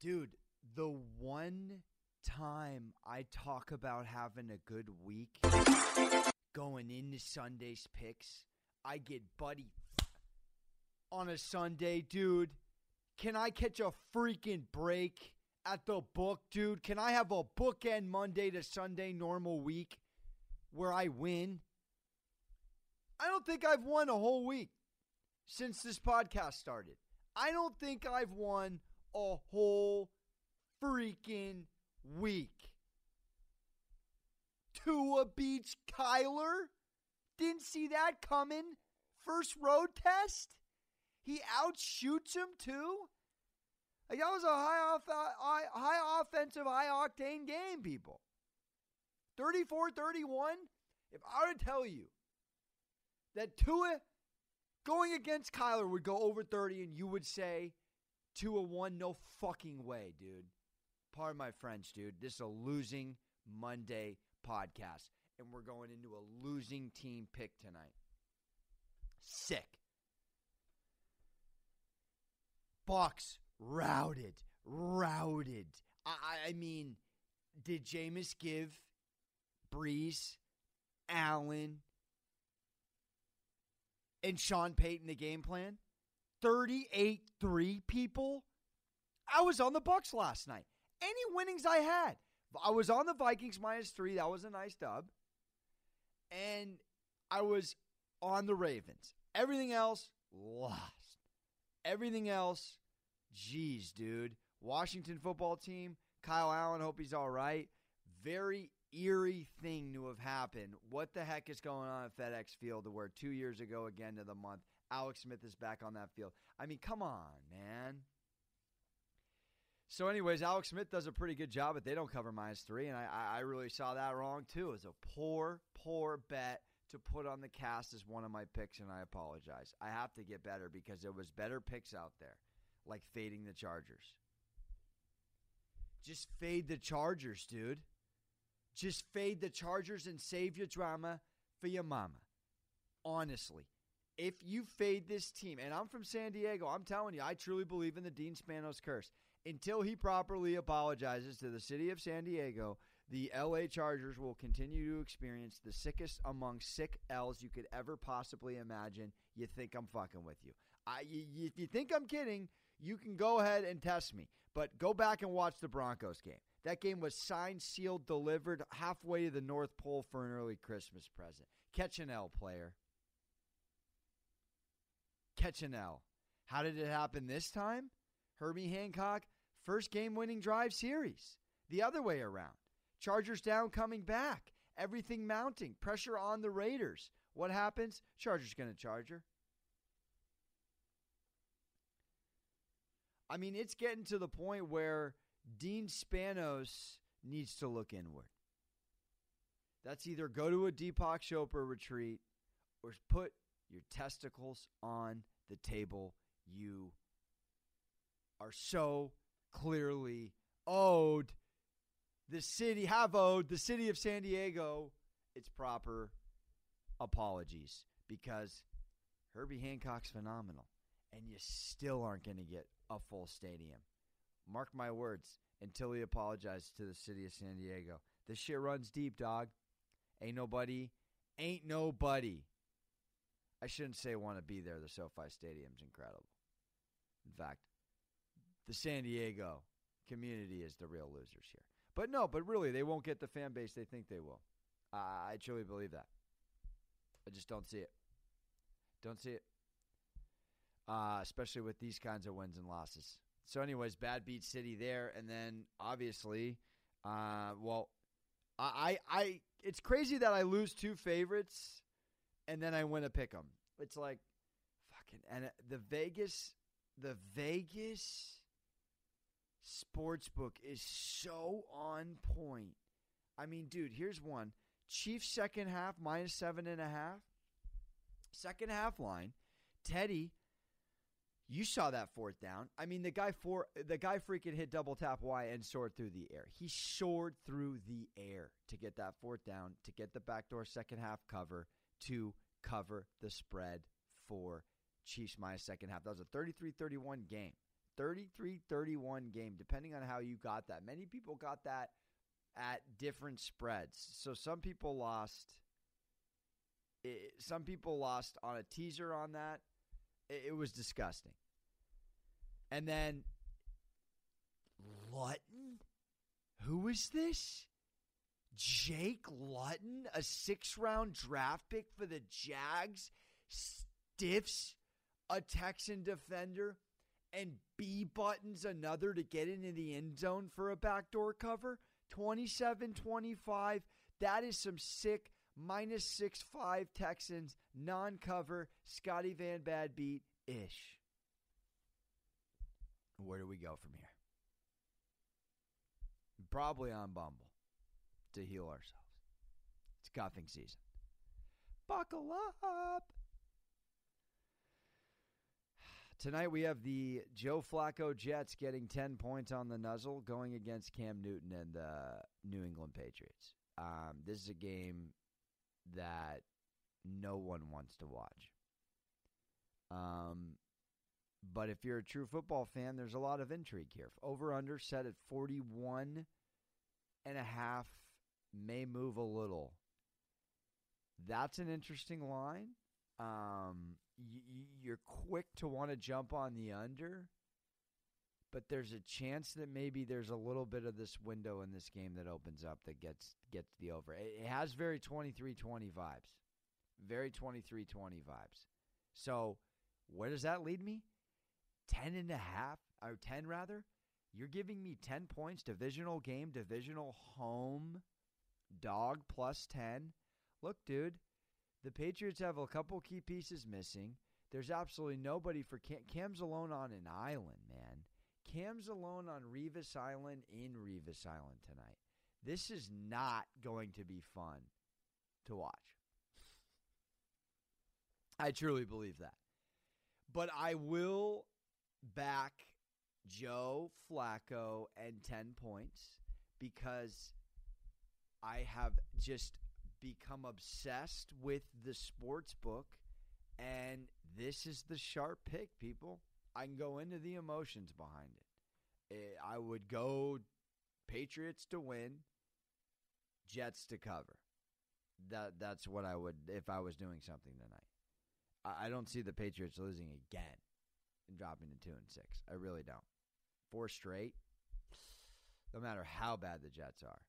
Dude, the one time I talk about having a good week going into Sunday's picks, I get buddy on a Sunday, dude. Can I catch a freaking break at the book, dude? Can I have a bookend Monday to Sunday normal week where I win? I don't think I've won a whole week since this podcast started. I don't think I've won a whole freaking week. Tua beats Kyler. Didn't see that coming. First road test. He outshoots him too. Like that was a high off, high, high offensive, high octane game, people. 34 31. If I were to tell you that Tua going against Kyler would go over 30 and you would say Tua won, no fucking way, dude. Pardon my French, dude. This is a losing Monday podcast, and we're going into a losing team pick tonight. Sick. Bucks routed, routed. I, I mean, did Jameis give Brees, Allen, and Sean Payton the game plan? 38 3 people? I was on the Bucks last night. Any winnings I had. I was on the Vikings minus 3. That was a nice dub. And I was on the Ravens. Everything else lost. Everything else, geez, dude. Washington football team, Kyle Allen, hope he's all right. Very eerie thing to have happened. What the heck is going on at FedEx Field to where two years ago, again to the month, Alex Smith is back on that field? I mean, come on, man. So, anyways, Alex Smith does a pretty good job, but they don't cover minus three, and I, I really saw that wrong too. It was a poor, poor bet to put on the cast as one of my picks, and I apologize. I have to get better because there was better picks out there, like fading the Chargers. Just fade the Chargers, dude. Just fade the Chargers and save your drama for your mama. Honestly, if you fade this team, and I'm from San Diego, I'm telling you, I truly believe in the Dean Spanos curse. Until he properly apologizes to the city of San Diego, the LA Chargers will continue to experience the sickest among sick L's you could ever possibly imagine. You think I'm fucking with you. I, you, if you think I'm kidding, you can go ahead and test me. But go back and watch the Broncos game. That game was signed, sealed, delivered halfway to the North Pole for an early Christmas present. Catch an L, player. How did it happen this time? Herbie Hancock, first game winning drive series. The other way around. Chargers down, coming back. Everything mounting. Pressure on the Raiders. What happens? Chargers going to Charger. I mean, it's getting to the point where Dean Spanos needs to look inward. That's either go to a Deepak Chopra retreat or put your testicles on the table. You are so clearly owed the city, have owed the city of San Diego its proper apologies because Herbie Hancock's phenomenal and you still aren't going to get a full stadium. Mark my words until he apologizes to the city of San Diego. This shit runs deep, dog. Ain't nobody, ain't nobody. I shouldn't say want to be there. The SoFi Stadium's incredible. In fact, the San Diego community is the real losers here. But no, but really, they won't get the fan base they think they will. Uh, I truly believe that. I just don't see it. Don't see it. Uh, especially with these kinds of wins and losses. So, anyways, bad beat City there, and then obviously, uh, well, I, I, it's crazy that I lose two favorites, and then I win a pick 'em. It's like, fucking, and uh, the Vegas, the Vegas sportsbook is so on point. I mean, dude, here's one: Chiefs second half minus seven and a half. Second half line, Teddy you saw that fourth down. I mean, the guy for the guy freaking hit double tap Y and soared through the air. He soared through the air to get that fourth down, to get the backdoor second half cover, to cover the spread for Chiefs minus second half. That was a 33-31 game. 33 31 game, depending on how you got that. Many people got that at different spreads. So some people lost. It, some people lost on a teaser on that. It, it was disgusting. And then Luton? Who is this? Jake Luton, a six round draft pick for the Jags, stiffs a Texan defender and B buttons another to get into the end zone for a backdoor cover. 27 25. That is some sick minus six five Texans non cover Scotty Van Bad beat ish. Where do we go from here? Probably on Bumble to heal ourselves. It's cuffing season. Buckle up. Tonight we have the Joe Flacco Jets getting 10 points on the nuzzle going against Cam Newton and the New England Patriots. Um, this is a game that no one wants to watch. Um, but if you're a true football fan, there's a lot of intrigue here. Over under set at 41 and a half, may move a little. That's an interesting line. Um, you're quick to want to jump on the under, but there's a chance that maybe there's a little bit of this window in this game that opens up that gets gets the over. It, has very 23-20 vibes. Very 23-20 vibes. So, where does that lead me? 10 and a half or 10 rather. You're giving me 10 points divisional game, divisional home dog plus 10. Look, dude, the Patriots have a couple key pieces missing. There's absolutely nobody for Cam. Cam's alone on an island, man. Cam's alone on Revis Island in Revis Island tonight. This is not going to be fun to watch. I truly believe that. But I will back Joe Flacco and 10 points because I have just become obsessed with the sports book, and this is the sharp pick, people. I can go into the emotions behind it. Eh, I would go Patriots to win, Jets to cover. That that's what I would if I was doing something tonight. I, I don't see the Patriots losing again and dropping to two and six. I really don't. Four straight, no matter how bad the Jets are.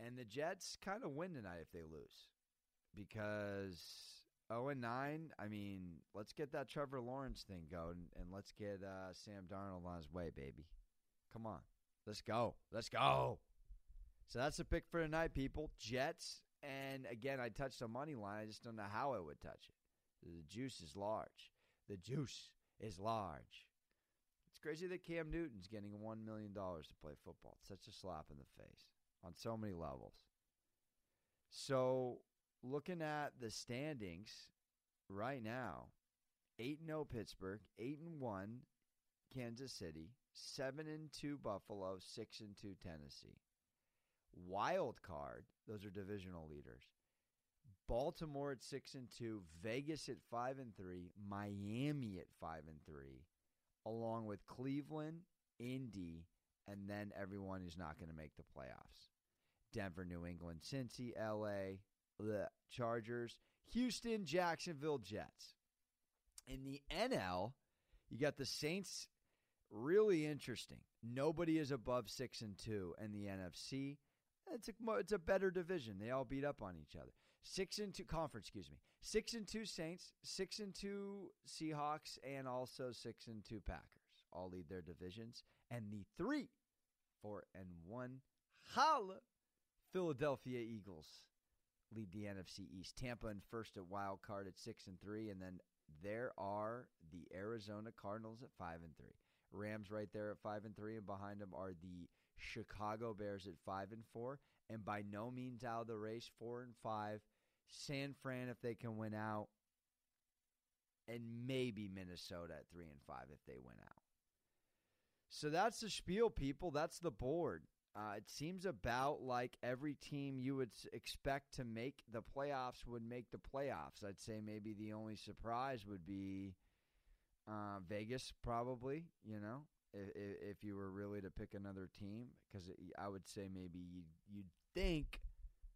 And the Jets kind of win tonight if they lose. Because 0 and 9, I mean, let's get that Trevor Lawrence thing going and let's get uh, Sam Darnold on his way, baby. Come on. Let's go. Let's go. So that's the pick for tonight, people. Jets. And again, I touched the money line. I just don't know how I would touch it. The juice is large. The juice is large. It's crazy that Cam Newton's getting $1 million to play football. It's such a slap in the face on so many levels. So, looking at the standings right now, 8 0 Pittsburgh, 8 and 1 Kansas City, 7 and 2 Buffalo, 6 and 2 Tennessee. Wild card, those are divisional leaders. Baltimore at 6 and 2, Vegas at 5 and 3, Miami at 5 and 3, along with Cleveland, Indy, and then everyone is not going to make the playoffs. Denver, New England, Cincy, LA, the Chargers, Houston, Jacksonville, Jets. In the NL, you got the Saints really interesting. Nobody is above 6 and 2 and the NFC it's a it's a better division. They all beat up on each other. 6 and 2 conference, excuse me. 6 and 2 Saints, 6 and 2 Seahawks and also 6 and 2 Packers. All lead their divisions and the 3 4 and 1 holla Philadelphia Eagles lead the NFC East. Tampa in first at wild card at six and three, and then there are the Arizona Cardinals at five and three. Rams right there at five and three, and behind them are the Chicago Bears at five and four, and by no means out of the race, four and five. San Fran if they can win out, and maybe Minnesota at three and five if they win out. So that's the spiel, people. That's the board. Uh, it seems about like every team you would expect to make the playoffs would make the playoffs. I'd say maybe the only surprise would be Uh, Vegas probably, you know, if, if you were really to pick another team, because I would say maybe you'd, you'd think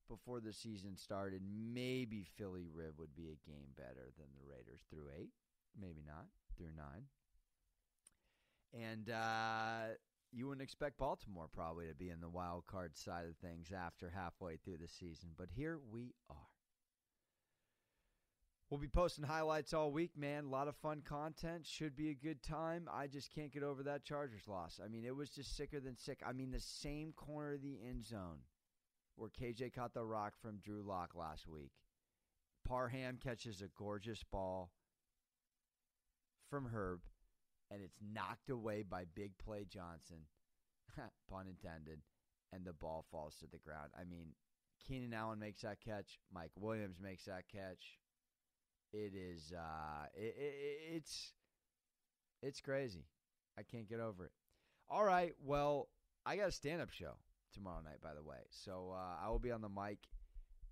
before the season started, maybe Philly Rib would be a game better than the Raiders through eight, maybe not through nine. And uh, you wouldn't expect Baltimore probably to be in the wild card side of things after halfway through the season, but here we are. We'll be posting highlights all week, man. A lot of fun content. Should be a good time. I just can't get over that Chargers loss. I mean, it was just sicker than sick. I mean, the same corner of the end zone where KJ caught the rock from Drew Lock last week. Parham catches a gorgeous ball from Herb, and it's knocked away by Big Play Johnson, pun intended, and the ball falls to the ground. I mean, Keenan Allen makes that catch. Mike Williams makes that catch. It is uh, it, it, it's it's crazy. I can't get over it. All right, well, I got a stand-up show tomorrow night, by the way. So uh, I will be on the mic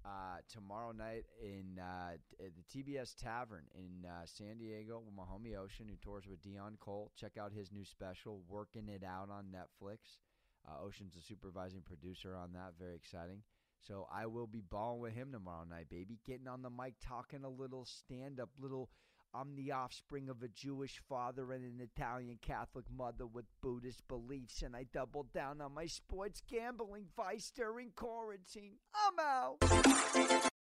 uh, tomorrow night in uh, the TBS Tavern in uh, San Diego with my homie Ocean, who tours with Deon Cole. Check out his new special, Working It Out on Netflix. Uh, Ocean's a supervising producer on that. Very exciting. So I will be balling with him tomorrow night, baby. Getting on the mic, talking a little stand up, little. I'm the offspring of a Jewish father and an Italian Catholic mother with Buddhist beliefs, and I doubled down on my sports gambling vice during quarantine. I'm out.